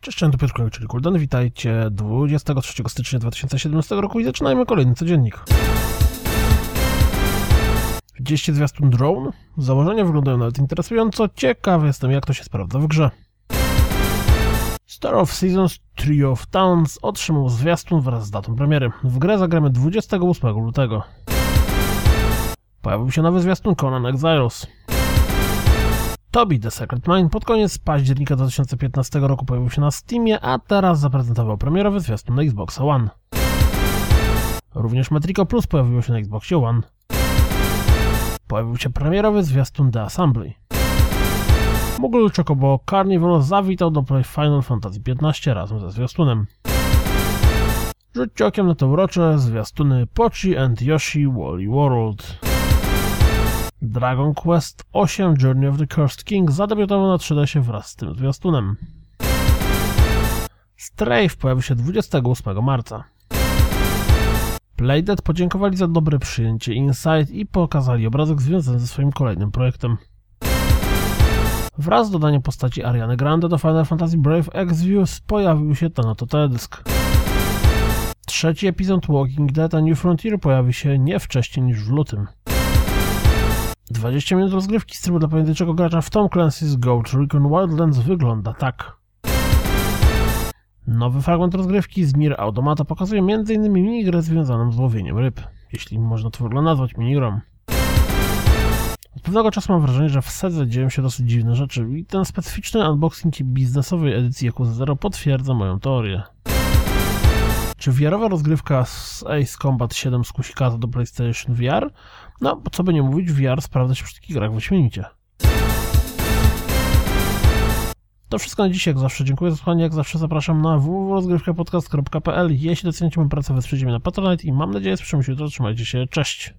cześć, to Piotr czyli Kuldan. Witajcie 23 stycznia 2017 roku i zaczynajmy kolejny codziennik. Widzieliście zwiastun Drone? Założenia wyglądają nawet interesująco. Ciekawy jestem, jak to się sprawdza w grze. Star of Seasons Trio of Towns otrzymał zwiastun wraz z datą premiery. W grę zagramy 28 lutego. Pojawił się nowy zwiastun Conan Exiles. Toby The Secret Mine pod koniec października 2015 roku pojawił się na Steamie, a teraz zaprezentował premierowy zwiastun na Xbox One. Również Metrico Plus pojawiło się na Xboxie One. Pojawił się premierowy zwiastun The Assembly. Moogle Chocobo Carnival zawitał do Play Final Fantasy XV razem ze zwiastunem. Rzućcie okiem na te urocze zwiastuny Pochi and Yoshi Wally World. Dragon Quest 8 Journey of the Cursed King zadebiutował na 3DS wraz z tym zwiastunem. Strafe pojawił się 28 marca. Playdead podziękowali za dobre przyjęcie Insight i pokazali obrazek związany ze swoim kolejnym projektem. Wraz z dodaniem postaci Ariany Grande do Final Fantasy Brave Exvius pojawił się Thanato Teledysk. Trzeci epizod Walking Dead A New Frontier pojawi się nie wcześniej niż w lutym. 20 minut rozgrywki z trybu dla pojedynczego gracza w Tom Clancy's Ghost Recon Wildlands wygląda tak. Nowy fragment rozgrywki z Nier Automata pokazuje m.in. minigrę związaną z łowieniem ryb, jeśli można to w ogóle nazwać minigrą. Od pewnego czasu mam wrażenie, że w Sedze dzieją się dosyć dziwne rzeczy i ten specyficzny unboxing biznesowej edycji Yakuza Zero potwierdza moją teorię. Czy VR-owa rozgrywka z Ace Combat 7 skusi kata do PlayStation VR? No, co by nie mówić, VR sprawdza się przy takich grach wyśmienicie. To wszystko na dziś, jak zawsze. Dziękuję za słuchanie, jak zawsze zapraszam na www.rozgrywkapodcast.pl Jeśli doceniacie moją pracę, wesprzyjcie mnie na Patronite i mam nadzieję, że się jutro. Trzymajcie się, cześć!